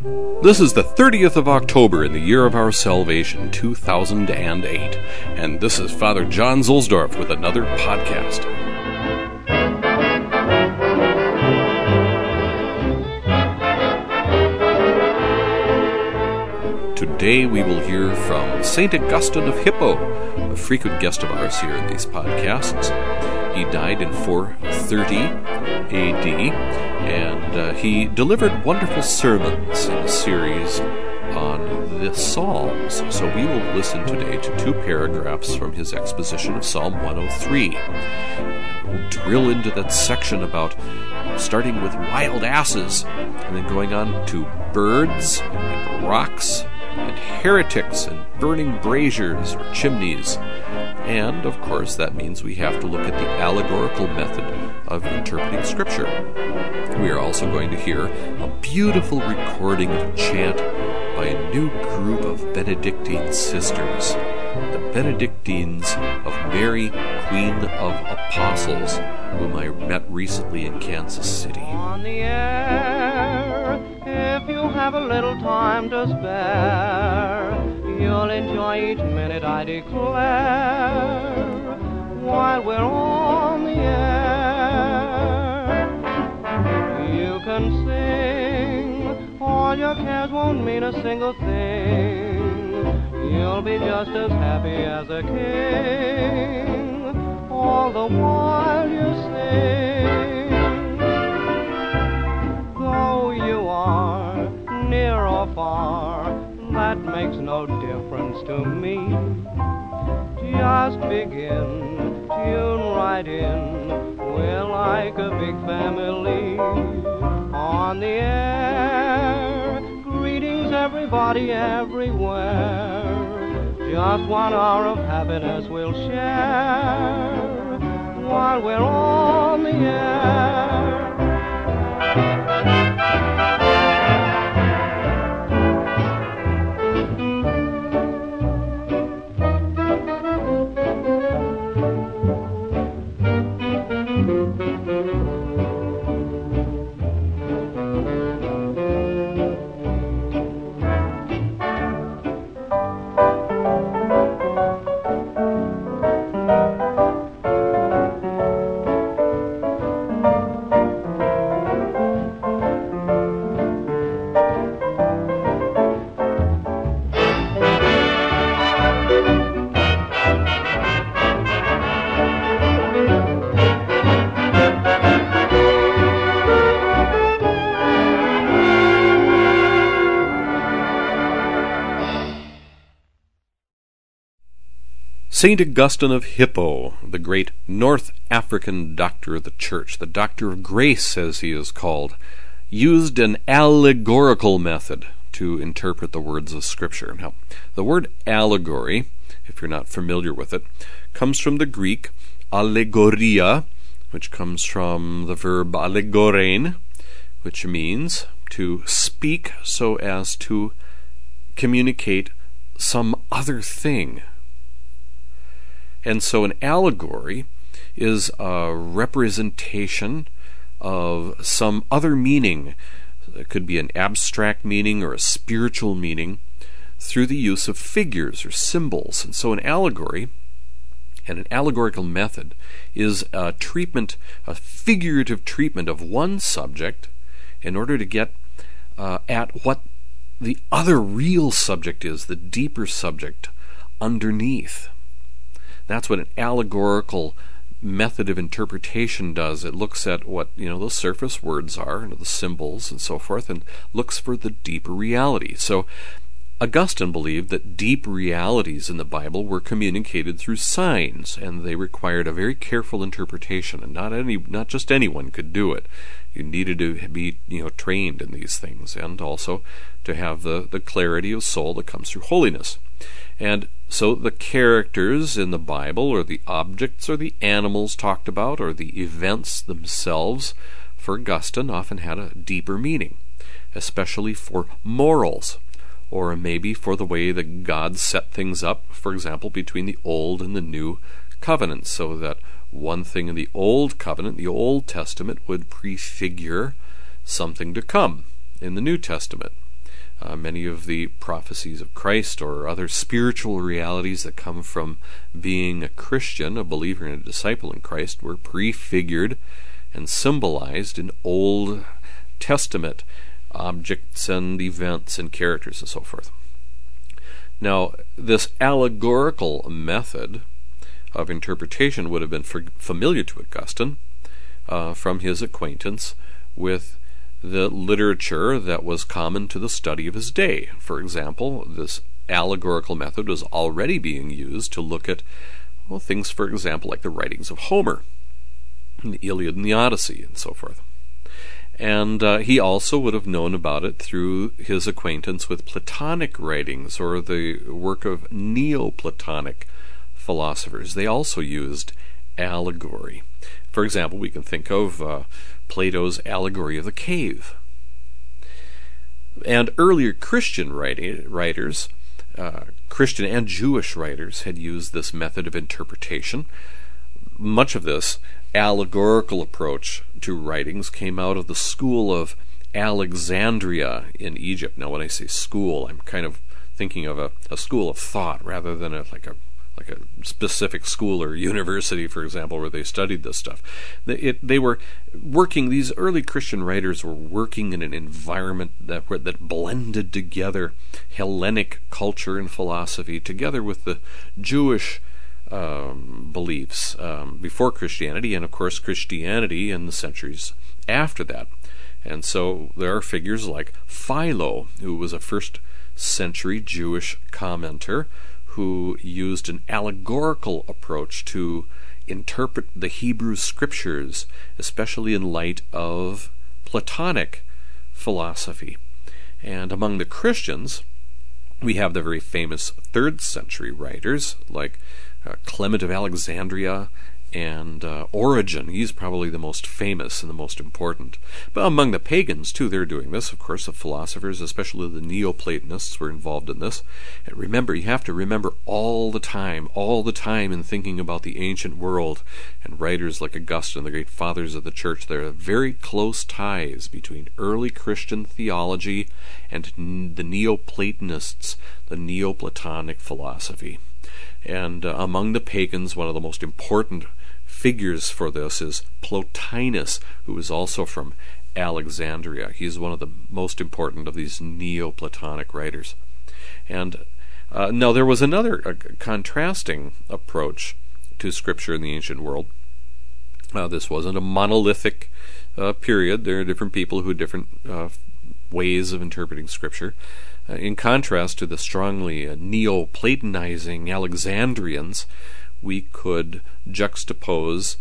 This is the 30th of October in the year of our salvation, 2008, and this is Father John Zuhlsdorf with another podcast. Today we will hear from St. Augustine of Hippo, a frequent guest of ours here in these podcasts. He died in 430 AD and uh, he delivered wonderful sermons in a series on the Psalms. So we will listen today to two paragraphs from his exposition of Psalm 103. We'll drill into that section about starting with wild asses and then going on to birds and rocks and heretics and burning braziers or chimneys. And, of course, that means we have to look at the allegorical method of interpreting Scripture. We are also going to hear a beautiful recording of chant by a new group of Benedictine sisters, the Benedictines of Mary, Queen of Apostles, whom I met recently in Kansas City. On the air, if you have a little time to spare, you'll enjoy each minute, I declare, while we're on the air You can sing. All your cares won't mean a single thing. You'll be just as happy as a king. All the while you sing. Though you are near or far, makes no difference to me. Just begin, tune right in. We're like a big family on the air. Greetings, everybody, everywhere. Just one hour of happiness we'll share while we're on the air. St. Augustine of Hippo, the great North African doctor of the Church, the doctor of grace as he is called, used an allegorical method to interpret the words of Scripture. Now, the word allegory, if you're not familiar with it, comes from the Greek allegoria, which comes from the verb allegorein, which means to speak so as to communicate some other thing and so an allegory is a representation of some other meaning. It could be an abstract meaning or a spiritual meaning through the use of figures or symbols. And so an allegory and an allegorical method is a treatment, a figurative treatment of one subject in order to get uh, at what the other real subject is, the deeper subject underneath. That's what an allegorical method of interpretation does. It looks at what you know the surface words are, and the symbols and so forth, and looks for the deeper reality. So Augustine believed that deep realities in the Bible were communicated through signs, and they required a very careful interpretation, and not any not just anyone could do it. You needed to be you know trained in these things, and also to have the, the clarity of soul that comes through holiness. And so the characters in the Bible, or the objects, or the animals talked about, or the events themselves, for Augustine often had a deeper meaning, especially for morals, or maybe for the way that God set things up, for example, between the Old and the New Covenant, so that one thing in the Old Covenant, the Old Testament, would prefigure something to come in the New Testament. Uh, many of the prophecies of Christ or other spiritual realities that come from being a Christian, a believer and a disciple in Christ, were prefigured and symbolized in Old Testament objects and events and characters and so forth. Now, this allegorical method of interpretation would have been familiar to Augustine uh, from his acquaintance with the literature that was common to the study of his day. For example, this allegorical method was already being used to look at well, things, for example, like the writings of Homer, the Iliad and the Odyssey, and so forth. And uh, he also would have known about it through his acquaintance with Platonic writings or the work of Neoplatonic philosophers. They also used allegory. For example, we can think of uh, Plato's allegory of the cave. And earlier Christian writing, writers, uh, Christian and Jewish writers, had used this method of interpretation. Much of this allegorical approach to writings came out of the school of Alexandria in Egypt. Now, when I say school, I'm kind of thinking of a, a school of thought rather than a, like a like a specific school or university, for example, where they studied this stuff. They, it, they were working. These early Christian writers were working in an environment that that blended together Hellenic culture and philosophy together with the Jewish um, beliefs um, before Christianity, and of course Christianity in the centuries after that. And so there are figures like Philo, who was a first century Jewish commenter who used an allegorical approach to interpret the Hebrew scriptures, especially in light of Platonic philosophy. And among the Christians, we have the very famous third century writers like uh, Clement of Alexandria and uh, Origen. He's probably the most famous and the most important. But among the pagans, too, they're doing this. Of course, the philosophers, especially the Neoplatonists, were involved in this. And remember, you have to remember all the time, all the time in thinking about the ancient world and writers like Augustine, the great fathers of the church. There are very close ties between early Christian theology and the Neoplatonists, the Neoplatonic philosophy. And uh, among the pagans, one of the most important figures for this is Plotinus, who is also from Alexandria. He's one of the most important of these Neoplatonic writers. And uh, now there was another uh, contrasting approach to Scripture in the ancient world. Uh, this wasn't a monolithic uh, period. There are different people who had different uh, ways of interpreting Scripture. Uh, in contrast to the strongly Neoplatonizing Alexandrians, we could juxtapose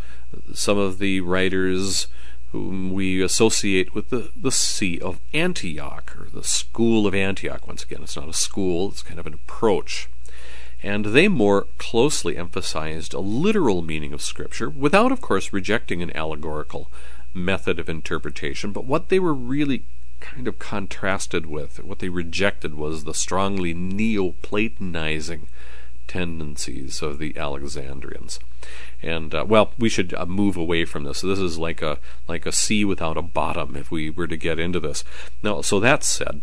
some of the writers whom we associate with the, the See of Antioch, or the School of Antioch. Once again, it's not a school, it's kind of an approach. And they more closely emphasized a literal meaning of Scripture, without, of course, rejecting an allegorical method of interpretation. But what they were really kind of contrasted with, what they rejected, was the strongly Neoplatonizing tendencies of the Alexandrians. And uh, well, we should uh, move away from this. So this is like a like a sea without a bottom if we were to get into this. Now, so that said,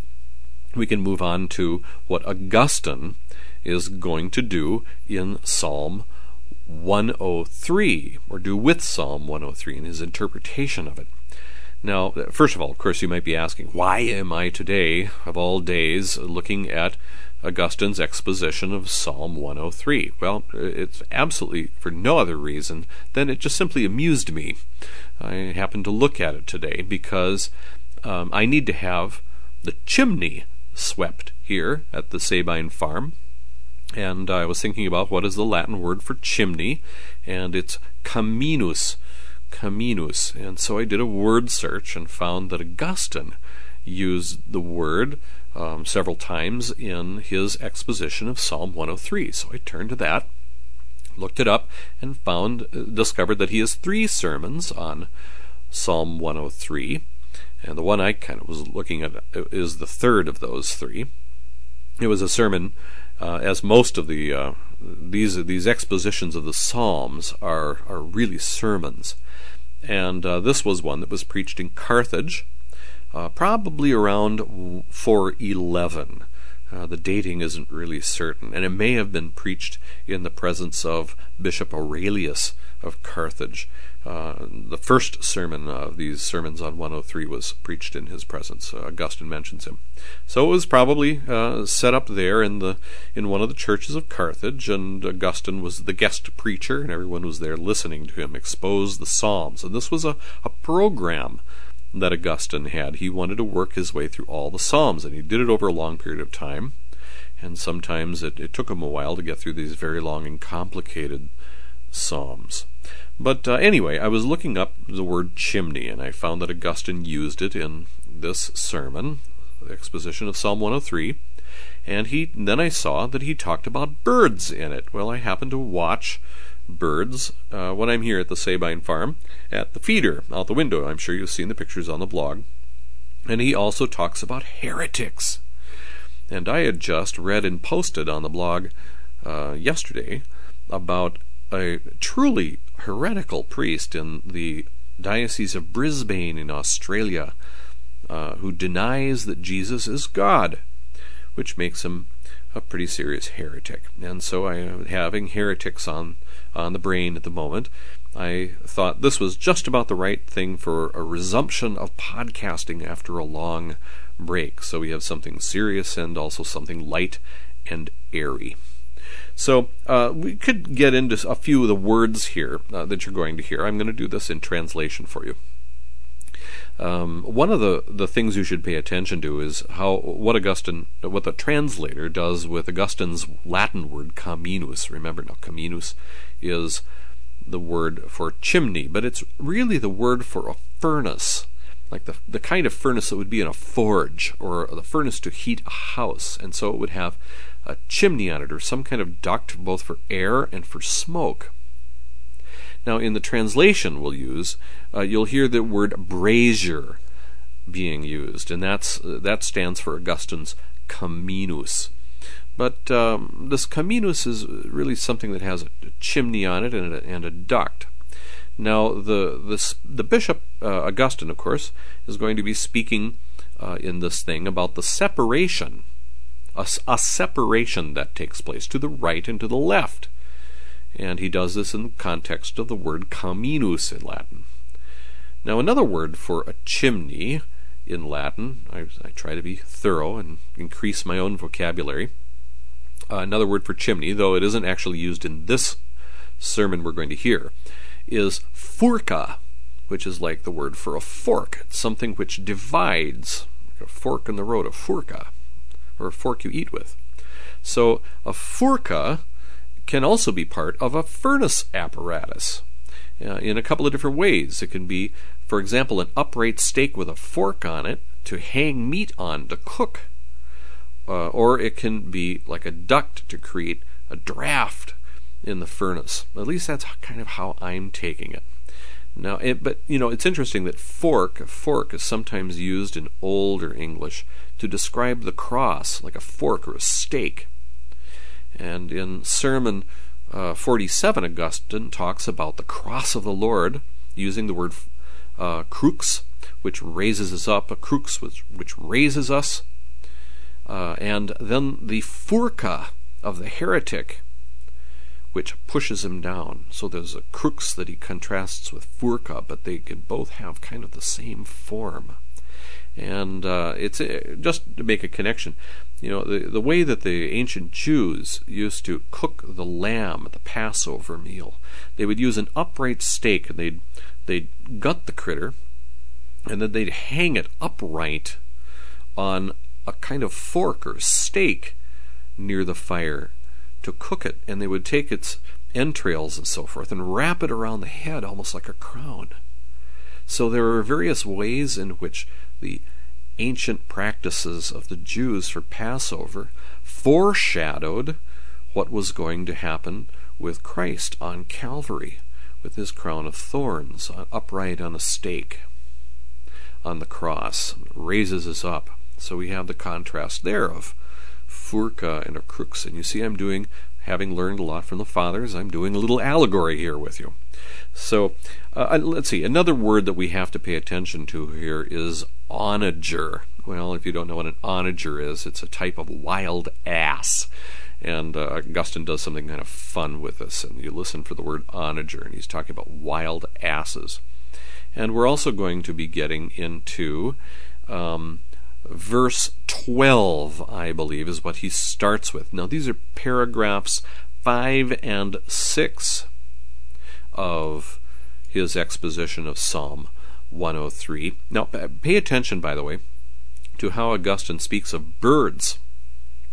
we can move on to what Augustine is going to do in Psalm 103, or do with Psalm 103 in his interpretation of it. Now, first of all, of course, you might be asking, why am I today, of all days, looking at Augustine's exposition of Psalm 103. Well, it's absolutely for no other reason than it just simply amused me. I happened to look at it today because um, I need to have the chimney swept here at the Sabine farm. And I was thinking about what is the Latin word for chimney, and it's caminus. Caminus. And so I did a word search and found that Augustine used the word um, several times in his exposition of Psalm 103. So I turned to that, looked it up, and found uh, discovered that he has three sermons on Psalm 103. And the one I kind of was looking at uh, is the third of those three. It was a sermon, uh, as most of the uh, these these expositions of the Psalms are are really sermons, and uh, this was one that was preached in Carthage uh, probably around 411. Uh, the dating isn't really certain, and it may have been preached in the presence of Bishop Aurelius of Carthage. Uh, the first sermon of these sermons on 103 was preached in his presence. Uh, Augustine mentions him, so it was probably uh, set up there in the in one of the churches of Carthage, and Augustine was the guest preacher, and everyone was there listening to him expose the Psalms. And this was a, a program that Augustine had. He wanted to work his way through all the Psalms, and he did it over a long period of time. And sometimes it, it took him a while to get through these very long and complicated Psalms. But uh, anyway, I was looking up the word chimney, and I found that Augustine used it in this sermon, the exposition of Psalm 103. And he then I saw that he talked about birds in it. Well, I happened to watch birds uh, when I'm here at the Sabine farm at the feeder out the window. I'm sure you've seen the pictures on the blog. And he also talks about heretics. And I had just read and posted on the blog uh, yesterday about a truly heretical priest in the Diocese of Brisbane in Australia uh, who denies that Jesus is God, which makes him a pretty serious heretic. And so I am having heretics on on the brain at the moment. I thought this was just about the right thing for a resumption of podcasting after a long break. So we have something serious and also something light and airy. So uh, we could get into a few of the words here uh, that you're going to hear. I'm going to do this in translation for you. Um, one of the, the things you should pay attention to is how what Augustine, what the translator does with Augustine's Latin word caminus. Remember now, caminus is the word for chimney, but it's really the word for a furnace, like the the kind of furnace that would be in a forge or the furnace to heat a house, and so it would have a chimney on it or some kind of duct both for air and for smoke. Now, in the translation we'll use, uh, you'll hear the word brazier being used, and that's uh, that stands for Augustine's caminus. But um, this caminus is really something that has a, chimney on it and a, and a duct. Now, the this, the bishop uh, Augustine, of course, is going to be speaking uh, in this thing about the separation, a, a separation that takes place to the right and to the left and he does this in the context of the word caminus in Latin. Now, another word for a chimney in Latin, I, I try to be thorough and increase my own vocabulary. Uh, another word for chimney, though it isn't actually used in this sermon we're going to hear, is furca, which is like the word for a fork. It's something which divides, like a fork in the road, a furca, or a fork you eat with. So a furca can also be part of a furnace apparatus uh, in a couple of different ways. It can be, for example, an upright stake with a fork on it to hang meat on to cook. Uh, or it can be like a duct to create a draft in the furnace. At least that's kind of how I'm taking it. Now, it, but you know, it's interesting that fork, fork is sometimes used in older English to describe the cross, like a fork or a stake. And in Sermon uh, 47, Augustine talks about the cross of the Lord, using the word uh, crux, which raises us up, a crux which, which raises us, uh, and then the furca of the heretic, which pushes him down. So there's a crux that he contrasts with furca, but they can both have kind of the same form. And uh, it's uh, just to make a connection. You know, the, the way that the ancient Jews used to cook the lamb at the Passover meal, they would use an upright stake and they'd, they'd gut the critter and then they'd hang it upright on a kind of fork or stake near the fire to cook it. And they would take its entrails and so forth and wrap it around the head almost like a crown. So there are various ways in which the ancient practices of the Jews for Passover foreshadowed what was going to happen with Christ on Calvary with his crown of thorns uh, upright on a stake on the cross raises us up so we have the contrast there of furca and a crux and you see i'm doing having learned a lot from the fathers i'm doing a little allegory here with you so uh, let's see another word that we have to pay attention to here is onager. Well, if you don't know what an onager is, it's a type of wild ass. And uh, Augustine does something kind of fun with this, and you listen for the word onager, and he's talking about wild asses. And we're also going to be getting into um, verse 12, I believe, is what he starts with. Now, these are paragraphs 5 and 6 of his exposition of Psalm 103. Now, pay attention, by the way, to how Augustine speaks of birds.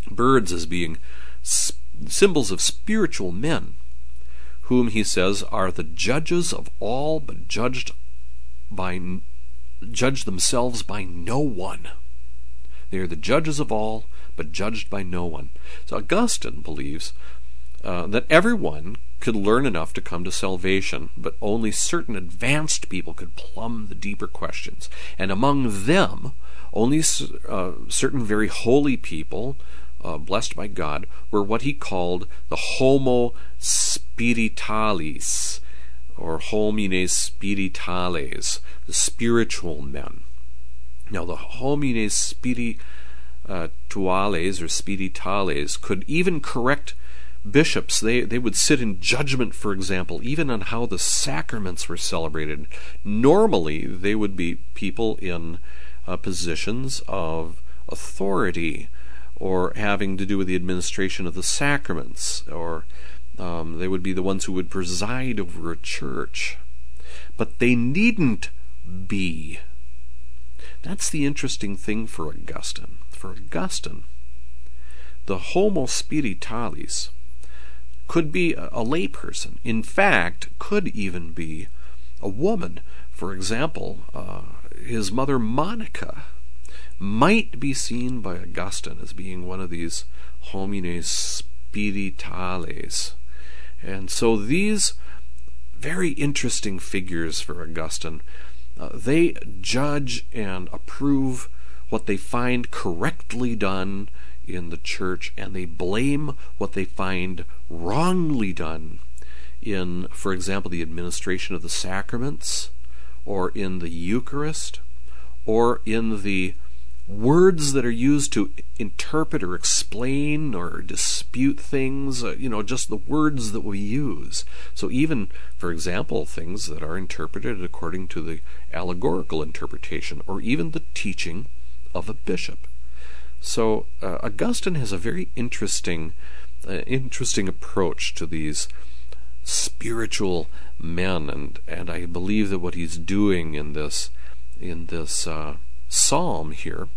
Birds as being symbols of spiritual men, whom he says are the judges of all, but judged by judge themselves by no one. They are the judges of all, but judged by no one. So Augustine believes uh, that everyone could learn enough to come to salvation, but only certain advanced people could plumb the deeper questions. And among them, only uh, certain very holy people, uh, blessed by God, were what he called the Homo Spiritualis, or Homines Spirituales, the spiritual men. Now, the Homines Spirituales or Spirituales could even correct bishops, they, they would sit in judgment, for example, even on how the sacraments were celebrated. Normally, they would be people in uh, positions of authority or having to do with the administration of the sacraments, or um, they would be the ones who would preside over a church. But they needn't be. That's the interesting thing for Augustine. For Augustine, the Homo Spiritualis could be a, a layperson. In fact, could even be a woman. For example, uh, his mother Monica might be seen by Augustine as being one of these homines spirituales. And so these very interesting figures for Augustine, uh, they judge and approve what they find correctly done in the church and they blame what they find wrongly done in, for example, the administration of the sacraments or in the Eucharist or in the words that are used to interpret or explain or dispute things, uh, you know, just the words that we use. So, even, for example, things that are interpreted according to the allegorical interpretation or even the teaching of a bishop. So uh, Augustine has a very interesting, uh, interesting approach to these spiritual men, and and I believe that what he's doing in this in this uh, psalm here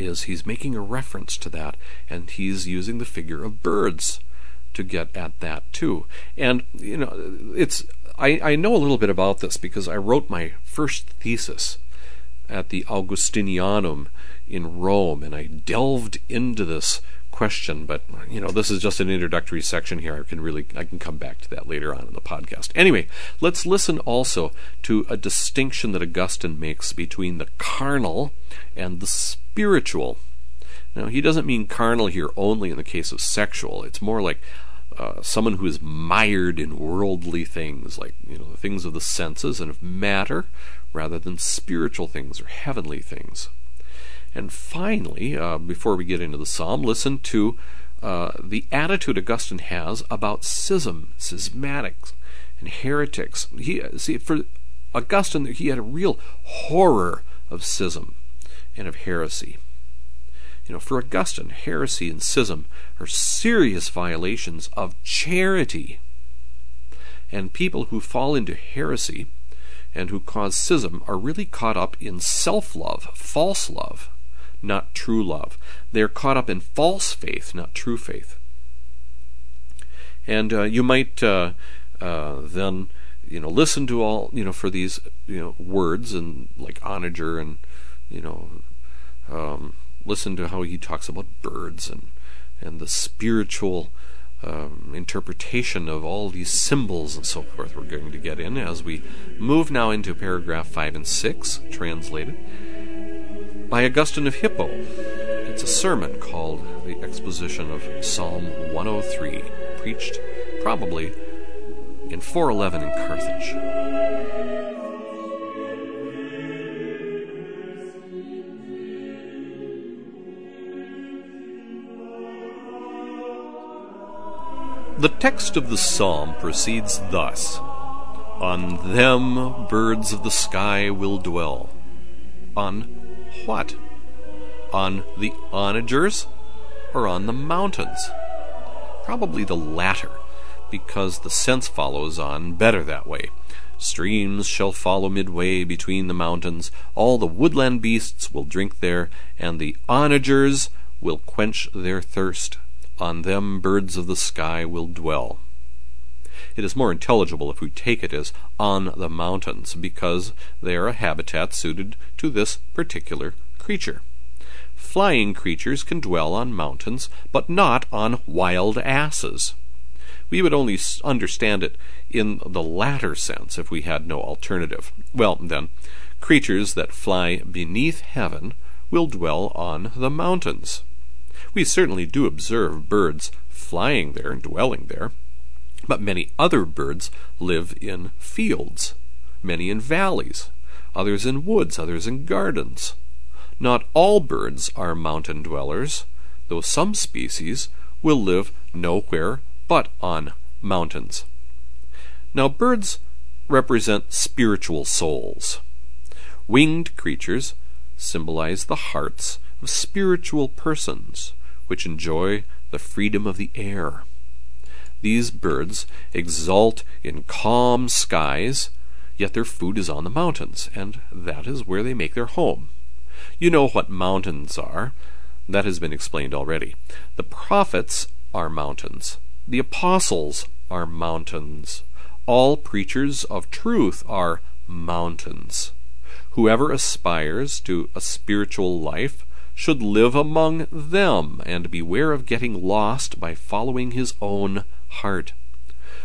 is he's making a reference to that, and he's using the figure of birds to get at that too. And you know, it's I, I know a little bit about this because I wrote my first thesis at the Augustinianum in Rome, and I delved into this question, but you know, this is just an introductory section here. I can really I can come back to that later on in the podcast. Anyway, let's listen also to a distinction that Augustine makes between the carnal and the spiritual. Now, he doesn't mean carnal here only in the case of sexual. It's more like uh, someone who is mired in worldly things, like you know the things of the senses and of matter, rather than spiritual things or heavenly things. And finally, uh, before we get into the psalm, listen to uh, the attitude Augustine has about schism, schismatics, and heretics. He see for Augustine, he had a real horror of schism and of heresy. You know, for Augustine, heresy and schism are serious violations of charity. And people who fall into heresy and who cause schism are really caught up in self love, false love not true love. They're caught up in false faith, not true faith. And uh, you might uh, uh, then, you know, listen to all, you know, for these, you know, words and like onager and, you know, um, listen to how he talks about birds and and the spiritual um, interpretation of all these symbols and so forth. We're going to get in as we move now into paragraph five and six, translated by Augustine of Hippo. It's a sermon called The Exposition of Psalm 103, preached probably in 411 in Carthage. The text of the psalm proceeds thus On them birds of the sky will dwell. On what? On the onagers or on the mountains? Probably the latter, because the sense follows on better that way. Streams shall follow midway between the mountains, all the woodland beasts will drink there, and the onagers will quench their thirst. On them birds of the sky will dwell. It is more intelligible if we take it as on the mountains, because they are a habitat suited to this particular creature. Flying creatures can dwell on mountains, but not on wild asses. We would only understand it in the latter sense if we had no alternative. Well, then, creatures that fly beneath heaven will dwell on the mountains. We certainly do observe birds flying there and dwelling there, but many other birds live in fields, many in valleys, others in woods, others in gardens. Not all birds are mountain dwellers, though some species will live nowhere but on mountains. Now, birds represent spiritual souls. Winged creatures symbolize the hearts of spiritual persons which enjoy the freedom of the air. These birds exult in calm skies, yet their food is on the mountains, and that is where they make their home. You know what mountains are. That has been explained already. The prophets are mountains. The apostles are mountains. All preachers of truth are mountains. Whoever aspires to a spiritual life should live among them and beware of getting lost by following his own heart.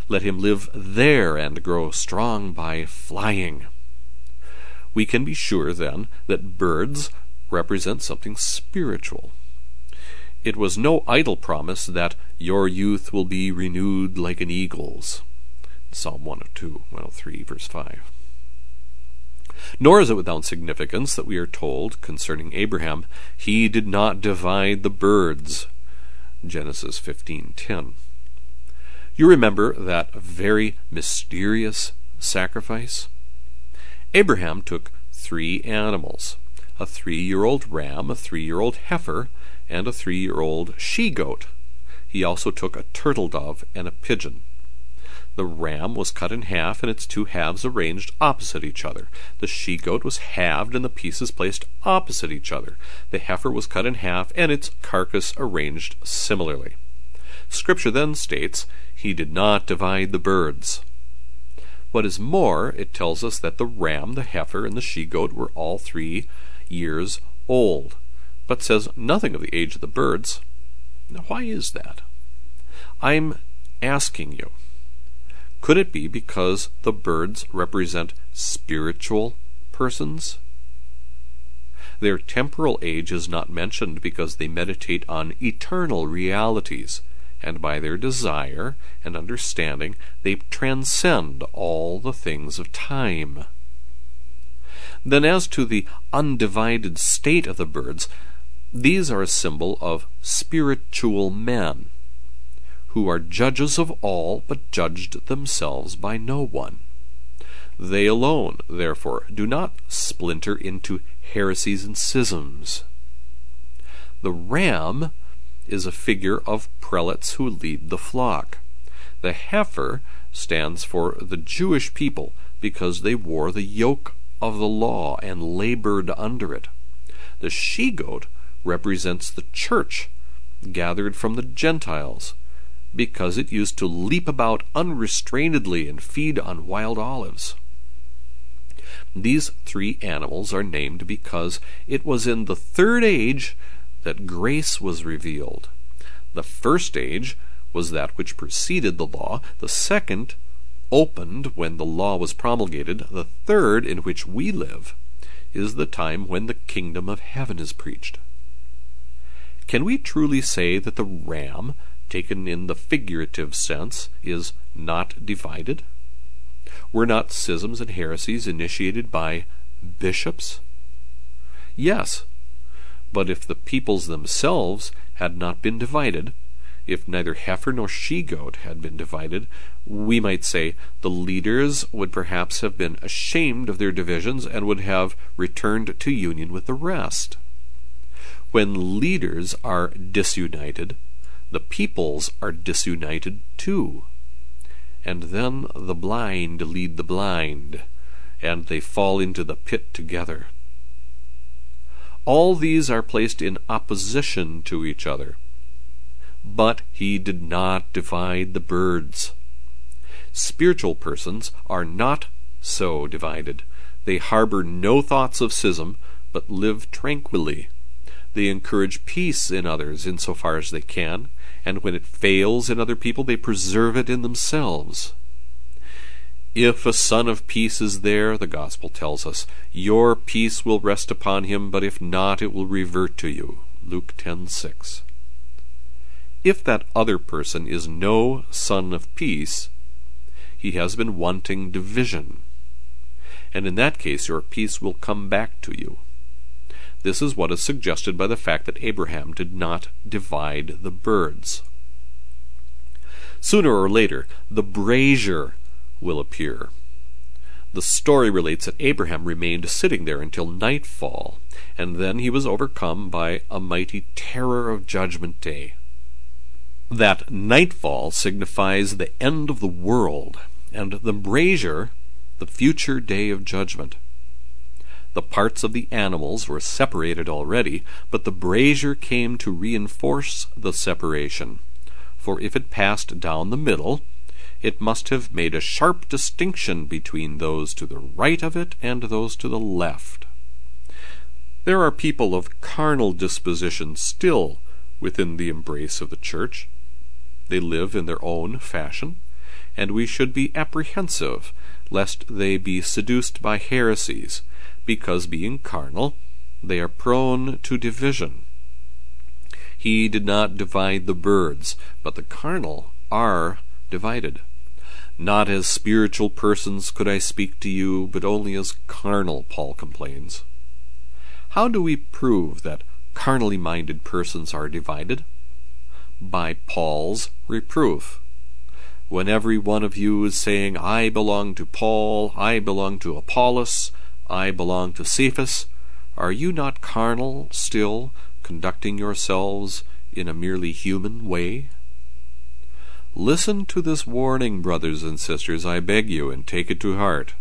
Let him live there and grow strong by flying. We can be sure, then, that birds represent something spiritual. It was no idle promise that your youth will be renewed like an eagle's. Psalm 102, 103, verse 5. Nor is it without significance that we are told concerning Abraham, he did not divide the birds. Genesis 15:10. You remember that very mysterious sacrifice? Abraham took three animals a three year old ram, a three year old heifer, and a three year old she goat. He also took a turtle dove and a pigeon. The ram was cut in half and its two halves arranged opposite each other. The she goat was halved and the pieces placed opposite each other. The heifer was cut in half and its carcass arranged similarly. Scripture then states, He did not divide the birds. What is more, it tells us that the ram, the heifer, and the she goat were all three years old but says nothing of the age of the birds. Now, why is that? I'm asking you. Could it be because the birds represent spiritual persons? Their temporal age is not mentioned because they meditate on eternal realities, and by their desire and understanding they transcend all the things of time. Then, as to the undivided state of the birds, these are a symbol of spiritual men, who are judges of all, but judged themselves by no one. They alone, therefore, do not splinter into heresies and schisms. The ram is a figure of prelates who lead the flock. The heifer stands for the Jewish people because they wore the yoke of the law and labored under it. The she goat represents the church gathered from the Gentiles, because it used to leap about unrestrainedly and feed on wild olives. These three animals are named because it was in the third age that grace was revealed. The first age was that which preceded the law, the second opened when the law was promulgated, the third, in which we live, is the time when the kingdom of heaven is preached. Can we truly say that the ram, taken in the figurative sense, is not divided? Were not schisms and heresies initiated by bishops? Yes, but if the peoples themselves had not been divided, if neither heifer nor she goat had been divided, we might say the leaders would perhaps have been ashamed of their divisions and would have returned to union with the rest. When leaders are disunited, the peoples are disunited too. And then the blind lead the blind, and they fall into the pit together. All these are placed in opposition to each other. But he did not divide the birds. Spiritual persons are not so divided. They harbor no thoughts of schism, but live tranquilly. They encourage peace in others in so far as they can, and when it fails in other people, they preserve it in themselves. If a son of peace is there, the gospel tells us, your peace will rest upon him, but if not, it will revert to you. Luke 10:6. If that other person is no son of peace, he has been wanting division. And in that case, your peace will come back to you. This is what is suggested by the fact that Abraham did not divide the birds. Sooner or later, the brazier will appear. The story relates that Abraham remained sitting there until nightfall, and then he was overcome by a mighty terror of Judgment Day. That nightfall signifies the end of the world, and the brazier, the future day of judgment. The parts of the animals were separated already, but the brazier came to reinforce the separation. For if it passed down the middle, it must have made a sharp distinction between those to the right of it and those to the left. There are people of carnal disposition still within the embrace of the church. They live in their own fashion, and we should be apprehensive lest they be seduced by heresies, because being carnal, they are prone to division. He did not divide the birds, but the carnal are divided. Not as spiritual persons could I speak to you, but only as carnal, Paul complains. How do we prove that carnally minded persons are divided? By Paul's reproof. When every one of you is saying, I belong to Paul, I belong to Apollos, I belong to Cephas, are you not carnal still, conducting yourselves in a merely human way? Listen to this warning, brothers and sisters, I beg you, and take it to heart.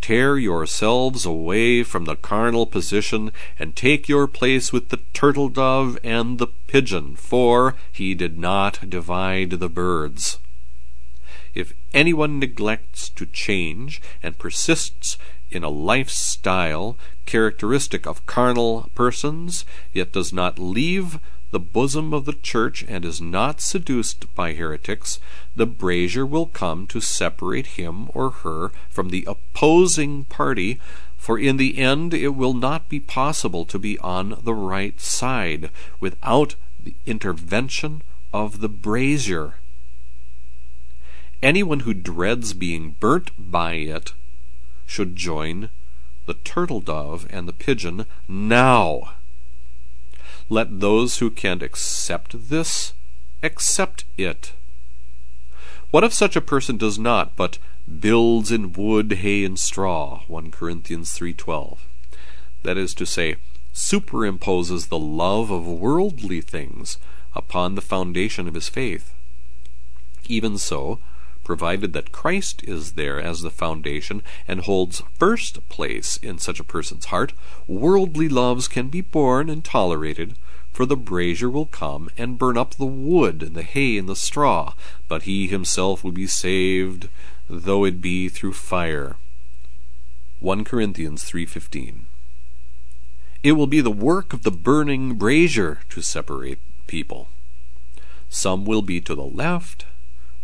Tear yourselves away from the carnal position, and take your place with the turtle dove and the pigeon, for he did not divide the birds. If anyone neglects to change and persists in a lifestyle characteristic of carnal persons, yet does not leave the bosom of the church and is not seduced by heretics, the brazier will come to separate him or her from the opposing party, for in the end it will not be possible to be on the right side without the intervention of the brazier. Anyone who dreads being burnt by it should join the turtle dove and the pigeon now. Let those who can't accept this accept it. What if such a person does not, but builds in wood, hay, and straw? 1 Corinthians 3:12. That is to say, superimposes the love of worldly things upon the foundation of his faith. Even so, provided that Christ is there as the foundation and holds first place in such a person's heart, worldly loves can be borne and tolerated, for the brazier will come and burn up the wood and the hay and the straw, but he himself will be saved, though it be through fire. 1 Corinthians 3:15 It will be the work of the burning brazier to separate people. Some will be to the left,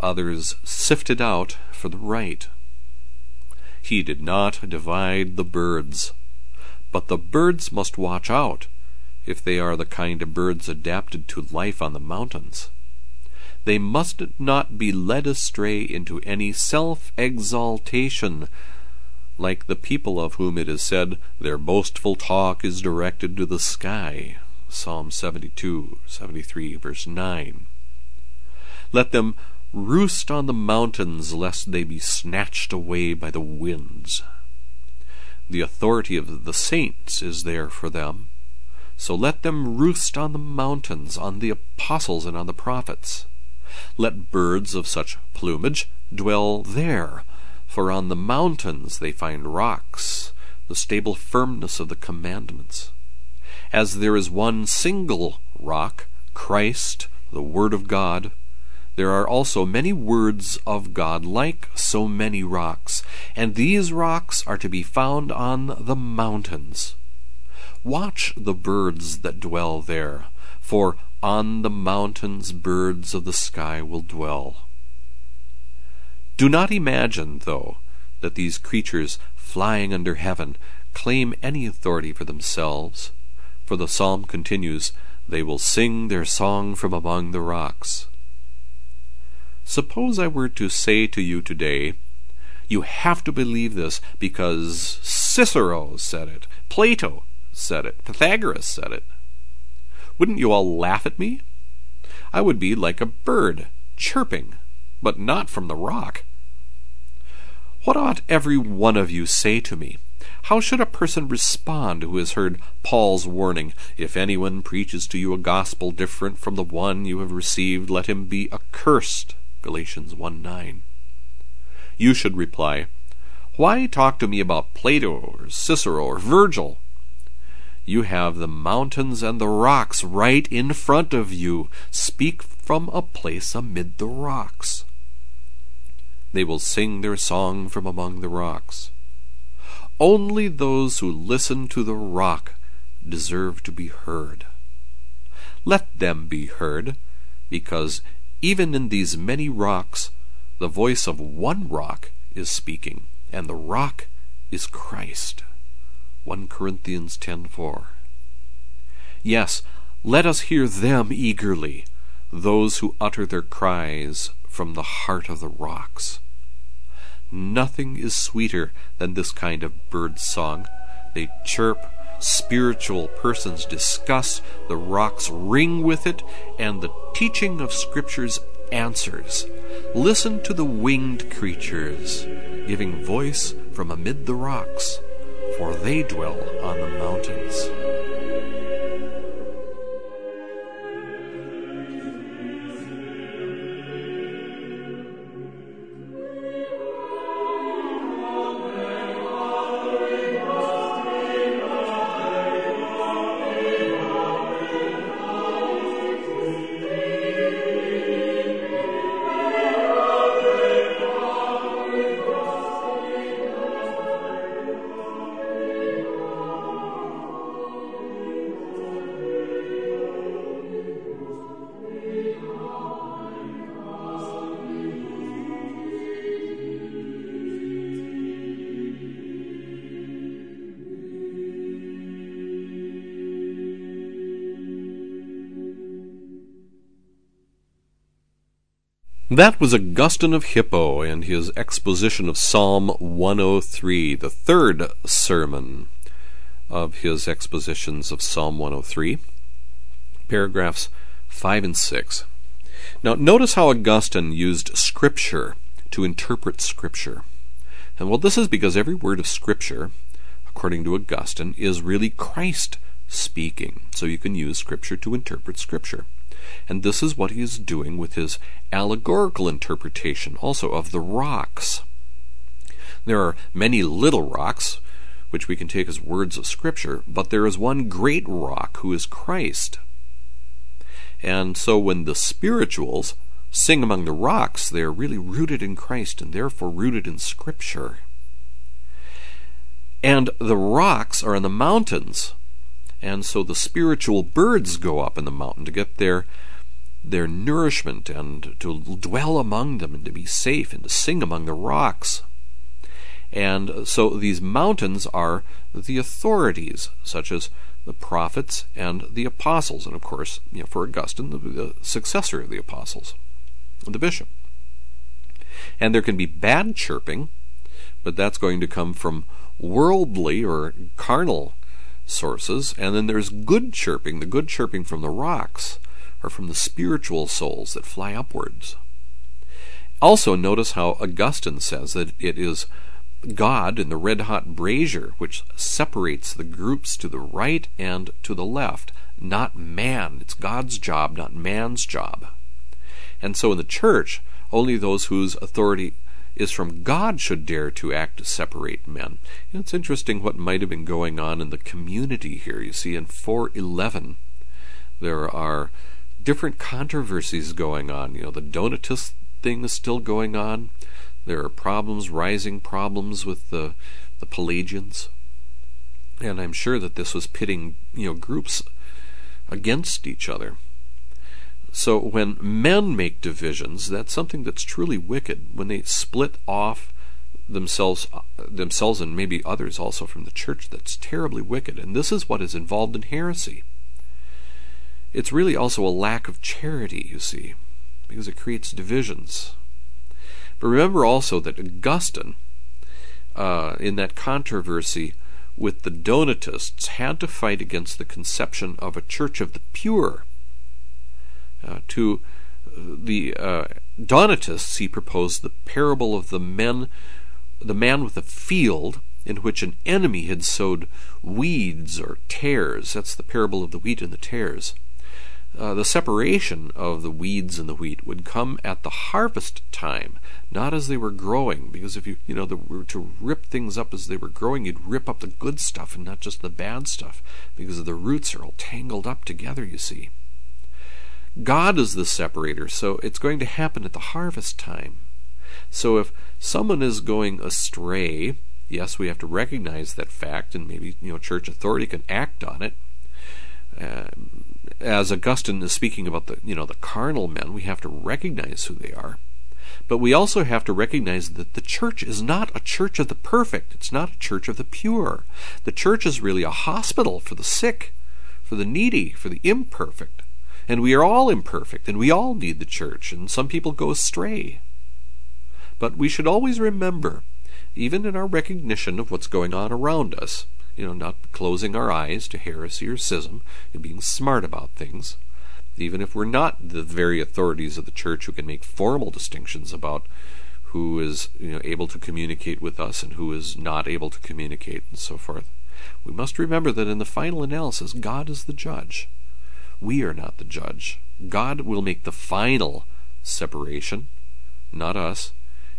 others sifted out for the right. He did not divide the birds, but the birds must watch out if they are the kind of birds adapted to life on the mountains. They must not be led astray into any self exaltation, like the people of whom it is said, Their boastful talk is directed to the sky. Psalm 72, 73, verse 9. Let them roost on the mountains, lest they be snatched away by the winds. The authority of the saints is there for them. So let them roost on the mountains, on the apostles, and on the prophets. Let birds of such plumage dwell there, for on the mountains they find rocks, the stable firmness of the commandments. As there is one single rock, Christ, the Word of God, there are also many words of God like so many rocks, and these rocks are to be found on the mountains. Watch the birds that dwell there, for on the mountains birds of the sky will dwell. Do not imagine, though, that these creatures flying under heaven claim any authority for themselves, for the psalm continues, They will sing their song from among the rocks. Suppose I were to say to you today, you have to believe this because Cicero said it, Plato said it, Pythagoras said it. Wouldn't you all laugh at me? I would be like a bird, chirping, but not from the rock. What ought every one of you say to me? How should a person respond who has heard Paul's warning, If anyone preaches to you a gospel different from the one you have received, let him be accursed? Galatians 1 9. You should reply, Why talk to me about Plato or Cicero or Virgil? You have the mountains and the rocks right in front of you. Speak from a place amid the rocks. They will sing their song from among the rocks. Only those who listen to the rock deserve to be heard. Let them be heard, because even in these many rocks, the voice of one rock is speaking, and the rock is Christ. 1 Corinthians 10:4. Yes, let us hear them eagerly, those who utter their cries from the heart of the rocks. Nothing is sweeter than this kind of bird song. They chirp, spiritual persons discuss, the rocks ring with it, and the teaching of Scriptures answers. Listen to the winged creatures, giving voice from amid the rocks, for they dwell on the mountains. That was Augustine of Hippo and his exposition of Psalm 103, the third sermon of his expositions of Psalm 103, paragraphs 5 and 6. Now, notice how Augustine used Scripture to interpret Scripture. And well, this is because every word of Scripture, according to Augustine, is really Christ speaking. So you can use Scripture to interpret Scripture. And this is what he is doing with his allegorical interpretation also of the rocks. There are many little rocks, which we can take as words of Scripture, but there is one great rock who is Christ. And so when the spirituals sing among the rocks, they are really rooted in Christ and therefore rooted in Scripture. And the rocks are in the mountains, and so the spiritual birds go up in the mountain to get their their nourishment and to dwell among them and to be safe and to sing among the rocks. And so these mountains are the authorities, such as the prophets and the apostles, and of course, you know, for Augustine, the, the successor of the apostles, the bishop. And there can be bad chirping, but that's going to come from worldly or carnal sources, and then there's good chirping, the good chirping from the rocks, are from the spiritual souls that fly upwards. Also, notice how Augustine says that it is God in the red hot brazier which separates the groups to the right and to the left, not man. It's God's job, not man's job. And so in the church, only those whose authority is from God should dare to act to separate men. it's interesting what might have been going on in the community here. You see, in 411, there are different controversies going on. You know, the Donatist thing is still going on. There are problems, rising problems with the the Pelagians, and I'm sure that this was pitting you know groups against each other. So when men make divisions, that's something that's truly wicked. When they split off themselves, themselves and maybe others also from the church, that's terribly wicked. And this is what is involved in heresy. It's really also a lack of charity, you see, because it creates divisions. But remember also that Augustine, uh, in that controversy with the Donatists, had to fight against the conception of a church of the pure. Uh, to the uh, Donatists, he proposed the parable of the men, the man with a field in which an enemy had sowed weeds or tares. That's the parable of the wheat and the tares uh, the separation of the weeds and the wheat would come at the harvest time, not as they were growing. Because if you you know the, were to rip things up as they were growing, you'd rip up the good stuff and not just the bad stuff, because the roots are all tangled up together. You see, God is the separator, so it's going to happen at the harvest time. So if someone is going astray, yes, we have to recognize that fact, and maybe you know church authority can act on it. Uh, as Augustine is speaking about the you know the carnal men, we have to recognize who they are. But we also have to recognize that the church is not a church of the perfect. It's not a church of the pure. The church is really a hospital for the sick, for the needy, for the imperfect. And we are all imperfect, and we all need the church, and some people go astray. But we should always remember, even in our recognition of what's going on around us, you know, not closing our eyes to heresy or schism and being smart about things, even if we're not the very authorities of the church who can make formal distinctions about who is you know, able to communicate with us and who is not able to communicate and so forth. We must remember that in the final analysis, God is the judge. We are not the judge. God will make the final separation, not us.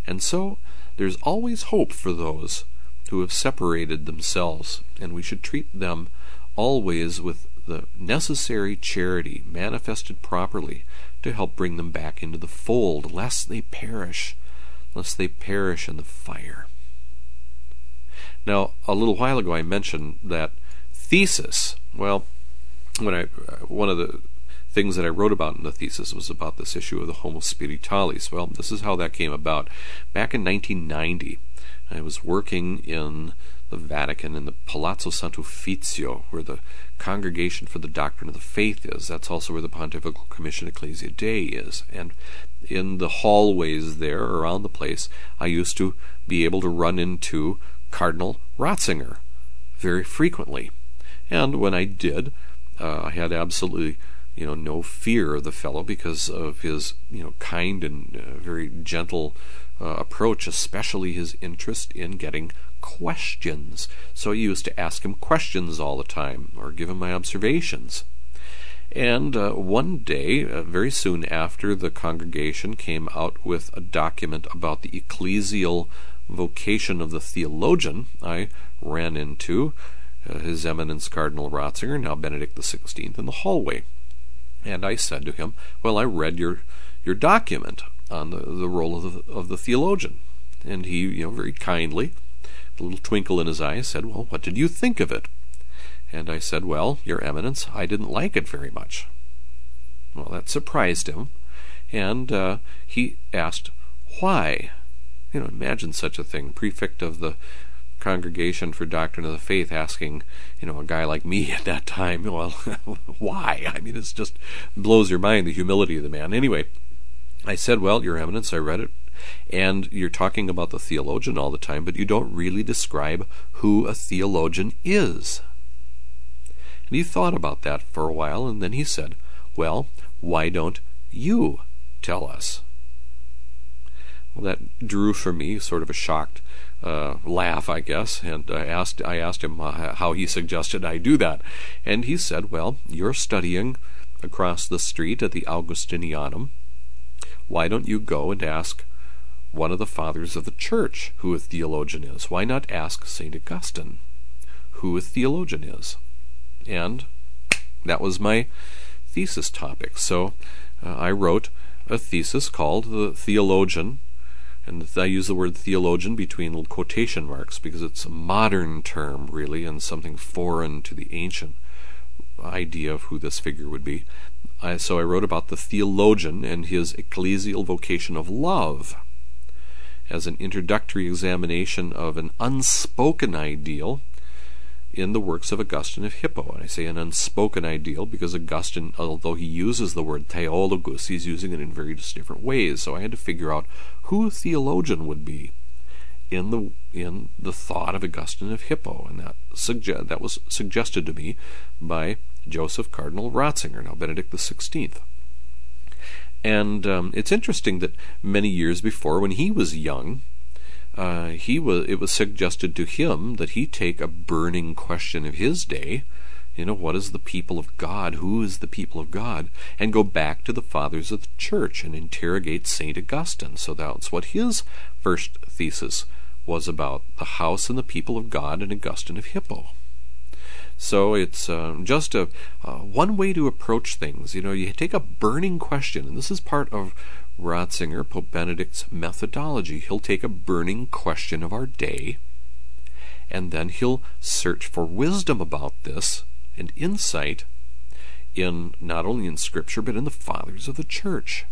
And so there's always hope for those who have separated themselves, and we should treat them always with the necessary charity manifested properly to help bring them back into the fold, lest they perish, lest they perish in the fire. Now, a little while ago, I mentioned that thesis. Well, when I uh, one of the things that I wrote about in the thesis was about this issue of the Homo Spiritualis. Well, this is how that came about. Back in 1990, I was working in the Vatican in the Palazzo Sant'Uffizio, where the Congregation for the Doctrine of the Faith is. That's also where the Pontifical Commission Ecclesia Dei is. And in the hallways there around the place, I used to be able to run into Cardinal Ratzinger very frequently. And when I did, uh, I had absolutely you know no fear of the fellow because of his you know kind and uh, very gentle uh, approach, especially his interest in getting questions. So I used to ask him questions all the time or give him my observations. And uh, one day, uh, very soon after the congregation came out with a document about the ecclesial vocation of the theologian, I ran into His Eminence Cardinal Ratzinger, now Benedict XVI, in the hallway. And I said to him, Well, I read your, your document on the, the role of the, of the theologian. And he, you know, very kindly, a little twinkle in his eye, said, Well, what did you think of it? And I said, Well, Your Eminence, I didn't like it very much. Well, that surprised him, and uh, he asked, Why? You know, imagine such a thing. Prefect of the Congregation for Doctrine of the Faith asking, you know, a guy like me at that time, well, why? I mean, it just blows your mind, the humility of the man. Anyway, I said, Well, Your Eminence, I read it, and you're talking about the theologian all the time, but you don't really describe who a theologian is. And he thought about that for a while, and then he said, Well, Why don't you tell us? Well, that drew for me sort of a shocked uh, laugh, I guess, and I asked I asked him uh, how he suggested I do that, and he said, "Well, you're studying across the street at the Augustinianum. Why don't you go and ask one of the fathers of the church who a theologian is? Why not ask Saint Augustine who a theologian is?" And that was my thesis topic. So uh, I wrote a thesis called "The Theologian." And I use the word theologian between quotation marks because it's a modern term, really, and something foreign to the ancient idea of who this figure would be. I, so I wrote about the theologian and his ecclesial vocation of love as an introductory examination of an unspoken ideal in the works of Augustine of Hippo. And I say an unspoken ideal because Augustine, although he uses the word theologus, he's using it in various different ways. So I had to figure out who a theologian would be in the in the thought of Augustine of Hippo, and that that was suggested to me by Joseph Cardinal Ratzinger, now Benedict the Sixteenth. And um, it's interesting that many years before, when he was young, uh, he was it was suggested to him that he take a burning question of his day you know what is the people of god? Who is the people of god? And go back to the fathers of the church and interrogate saint augustine. So that's what his first thesis was about the house and the people of god and augustine of hippo. So it's uh, just a uh, one way to approach things. You know you take a burning question and this is part of Ratzinger, Pope Benedict's methodology. He'll take a burning question of our day, and then he'll search for wisdom about this and insight in not only in Scripture but in the fathers of the Church.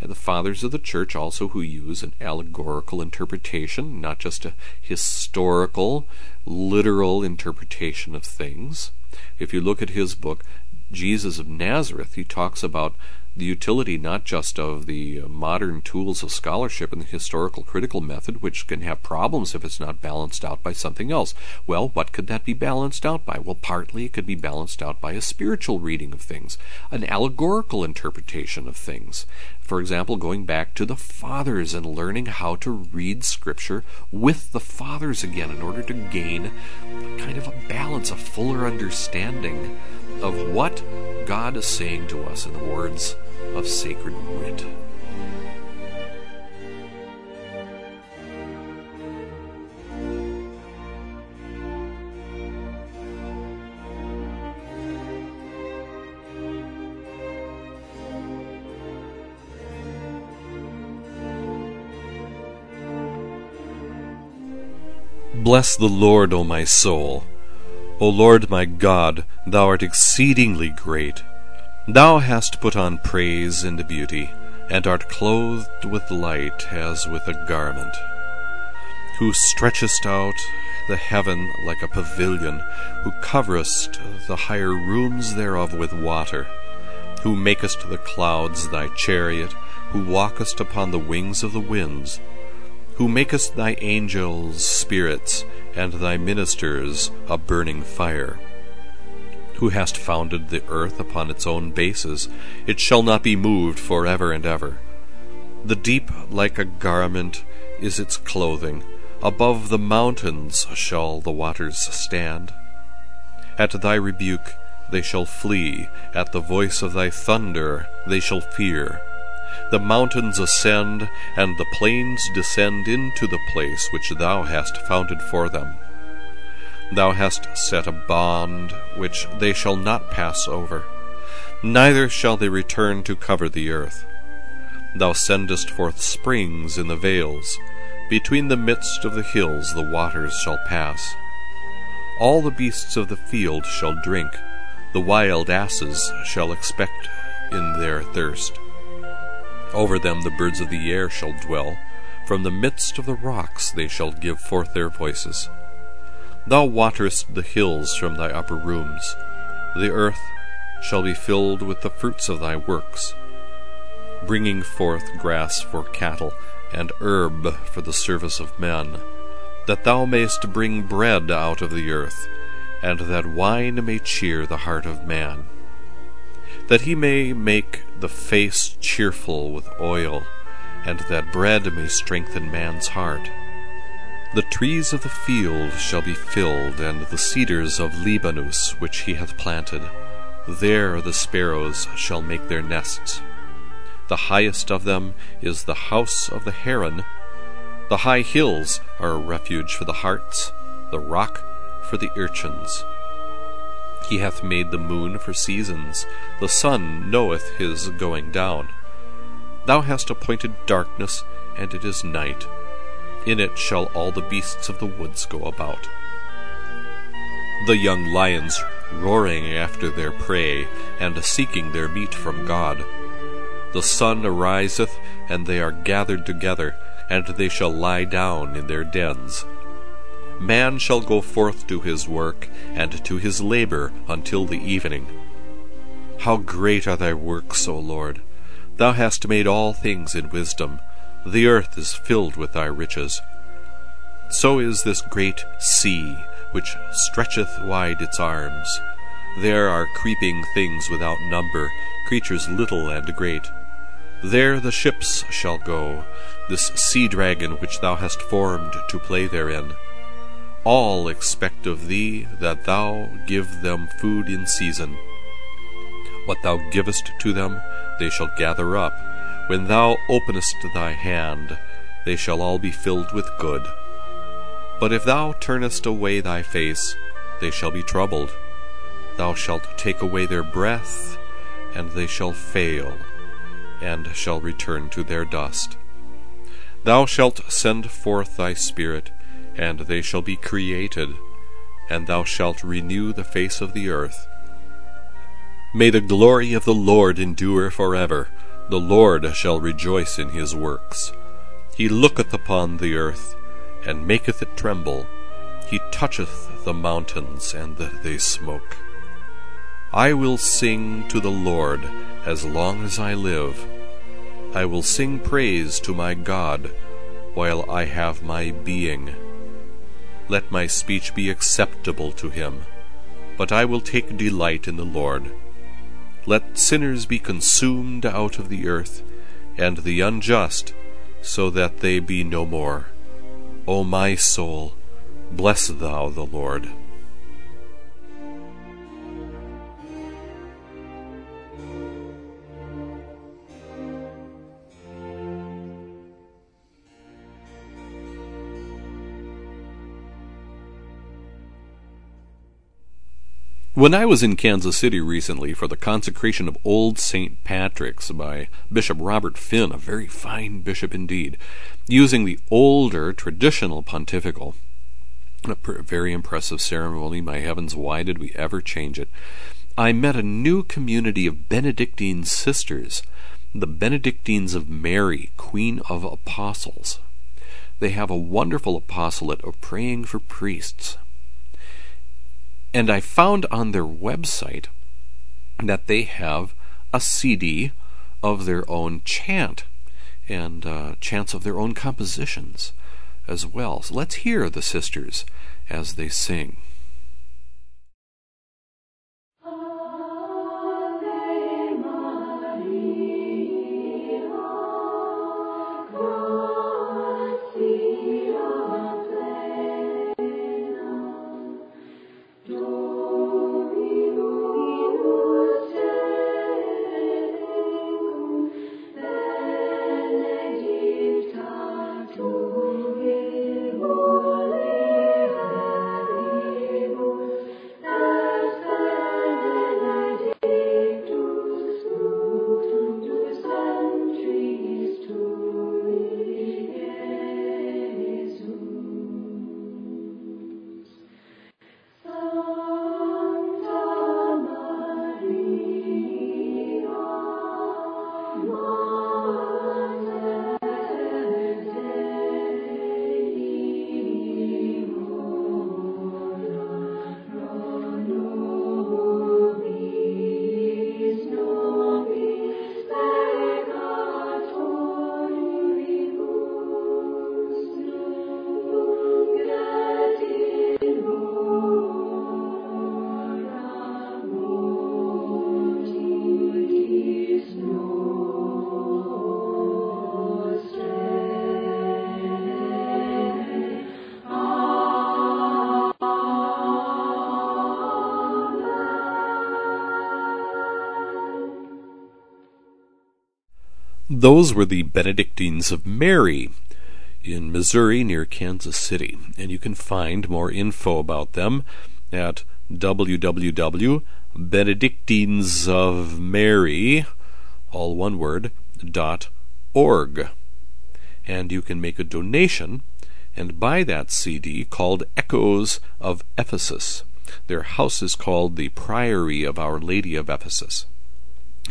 And the fathers of the Church also who use an allegorical interpretation, not just a historical, literal interpretation of things. If you look at his book, Jesus of Nazareth, he talks about the utility not just of the uh, modern tools of scholarship and the historical critical method, which can have problems if it's not balanced out by something else. Well, what could that be balanced out by? Well, partly it could be balanced out by a spiritual reading of things, an allegorical interpretation of things. For example, going back to the fathers and learning how to read Scripture with the fathers again in order to gain a kind of a balance, a fuller understanding of what God is saying to us in the words of sacred writ. Bless the Lord, O my soul. O Lord my God, thou art exceedingly great. Thou hast put on praise and beauty, and art clothed with light as with a garment. Who stretchest out the heaven like a pavilion, who coverest the higher rooms thereof with water, who makest the clouds thy chariot, who walkest upon the wings of the winds, who makest thy angels spirits, and thy ministers a burning fire. Who hast founded the earth upon its own bases, it shall not be moved for ever and ever. The deep like a garment is its clothing, above the mountains shall the waters stand. At thy rebuke they shall flee, at the voice of thy thunder they shall fear. The mountains ascend, and the plains descend into the place which thou hast founded for them. Thou hast set a bond which they shall not pass over, neither shall they return to cover the earth. Thou sendest forth springs in the vales, between the midst of the hills the waters shall pass. All the beasts of the field shall drink, the wild asses shall expect in their thirst. Over them the birds of the air shall dwell, from the midst of the rocks they shall give forth their voices. Thou waterest the hills from thy upper rooms. The earth shall be filled with the fruits of thy works, bringing forth grass for cattle, and herb for the service of men, that thou mayst bring bread out of the earth, and that wine may cheer the heart of man. that he may make the face cheerful with oil, and that bread may strengthen man's heart. The trees of the field shall be filled, and the cedars of Libanus which he hath planted. There the sparrows shall make their nests. The highest of them is the house of the heron. The high hills are a refuge for the harts, the rock for the urchins. He hath made the moon for seasons, the sun knoweth his going down. Thou hast appointed darkness, and it is night. In it shall all the beasts of the woods go about. The young lions roaring after their prey, and seeking their meat from God. The sun ariseth, and they are gathered together, and they shall lie down in their dens. Man shall go forth to his work, and to his labor until the evening. How great are thy works, O Lord! Thou hast made all things in wisdom. The earth is filled with thy riches. So is this great sea, which stretcheth wide its arms. There are creeping things without number, creatures little and great. There the ships shall go, this sea dragon which thou hast formed to play therein. All expect of thee that thou give them food in season. What thou givest to them, they shall gather up. When thou openest thy hand, they shall all be filled with good. But if thou turnest away thy face, they shall be troubled. Thou shalt take away their breath, and they shall fail, and shall return to their dust. Thou shalt send forth thy Spirit, and they shall be created, and thou shalt renew the face of the earth. May the glory of the Lord endure for ever. The Lord shall rejoice in his works. He looketh upon the earth, and maketh it tremble. He toucheth the mountains, and they smoke. I will sing to the Lord as long as I live. I will sing praise to my God while I have my being. Let my speech be acceptable to him, but I will take delight in the Lord. Let sinners be consumed out of the earth, and the unjust, so that they be no more. O my soul, bless thou the Lord. When I was in Kansas City recently for the consecration of Old St. Patrick's by Bishop Robert Finn, a very fine bishop indeed, using the older traditional pontifical, a very impressive ceremony. My heavens, why did we ever change it? I met a new community of Benedictine sisters, the Benedictines of Mary, Queen of Apostles. They have a wonderful apostolate of praying for priests. And I found on their website that they have a CD of their own chant and uh, chants of their own compositions as well. So let's hear the sisters as they sing. Those were the Benedictines of Mary in Missouri near Kansas City, and you can find more info about them at www.benedictinesofmary, all one word, dot org. And you can make a donation and buy that CD called Echoes of Ephesus. Their house is called the Priory of Our Lady of Ephesus.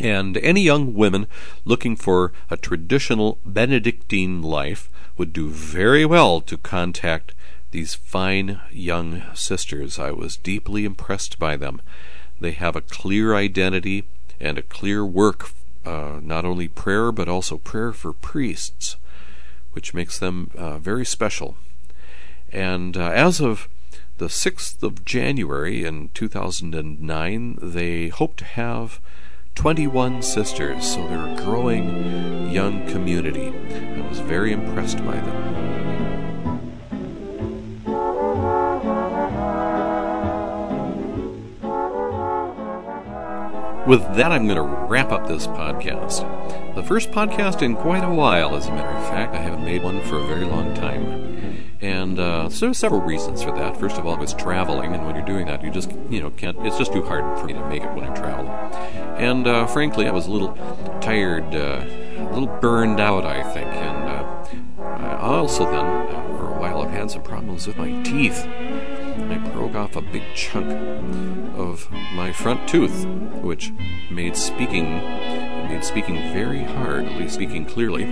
And any young women looking for a traditional Benedictine life would do very well to contact these fine young sisters. I was deeply impressed by them. They have a clear identity and a clear work, uh, not only prayer, but also prayer for priests, which makes them uh, very special. And uh, as of the 6th of January in 2009, they hope to have 21 sisters, so they're a growing young community. I was very impressed by them. With that, I'm going to wrap up this podcast. The first podcast in quite a while, as a matter of fact. I haven't made one for a very long time. And uh, so there's several reasons for that. First of all, I was traveling, and when you're doing that, you just, you know, can't, it's just too hard for me to make it when I travel. And uh, frankly, I was a little tired, uh, a little burned out, I think. And uh, I also then, uh, for a while, I've had some problems with my teeth. I broke off a big chunk of my front tooth, which made speaking made speaking very hard, at least speaking clearly.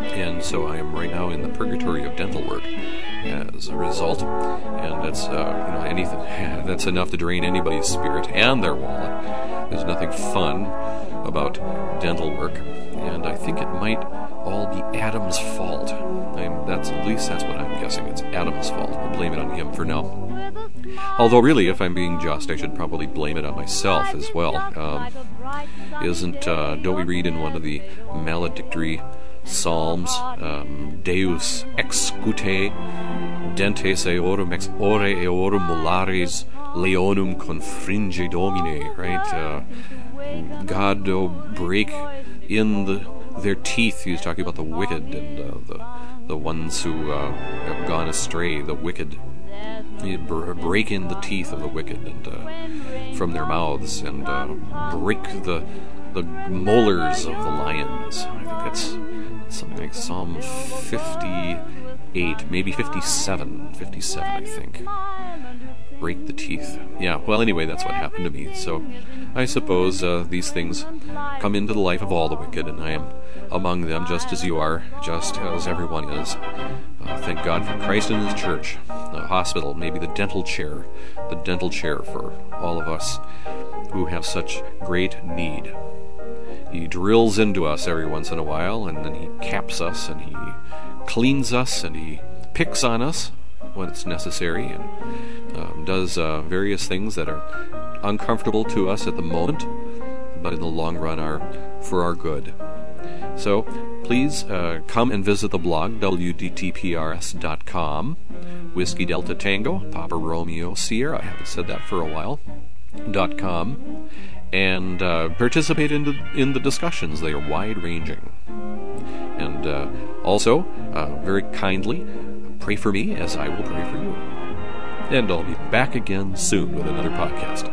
And so I am right now in the purgatory of dental work as a result. And that's uh, you know anything that's enough to drain anybody's spirit and their wallet. There's nothing fun about dental work, and I think it might all be Adam's fault. I'm, that's at least that's what I'm guessing. It's Adam's fault. We'll blame it on him for now. Although, really, if I'm being just, I should probably blame it on myself as well. Um, isn't uh, don't we read in one of the maledictory psalms, um, Deus excute dentes eorum ex ore eorum molares leonum confringe domine, right? Uh, God, oh, break in the their teeth. He's talking about the wicked and uh, the the ones who uh, have gone astray, the wicked. break in the teeth of the wicked and uh, from their mouths and uh, break the the molars of the lions. I think that's something like Psalm 58, maybe 57, 57, I think break the teeth. Yeah, well, anyway, that's what happened to me. So I suppose uh, these things come into the life of all the wicked, and I am among them just as you are, just as everyone is. Uh, thank God for Christ and His church, the hospital, maybe the dental chair, the dental chair for all of us who have such great need. He drills into us every once in a while, and then He caps us, and He cleans us, and He picks on us when it's necessary, and um, does uh, various things that are uncomfortable to us at the moment, but in the long run are for our good. So please uh, come and visit the blog, wdtprs.com, Whiskey Delta Tango, Papa Romeo Sierra, I haven't said that for a while, dot com, and uh, participate in the, in the discussions. They are wide ranging. And uh, also, uh, very kindly, pray for me as I will pray for you and I'll be back again soon with another podcast.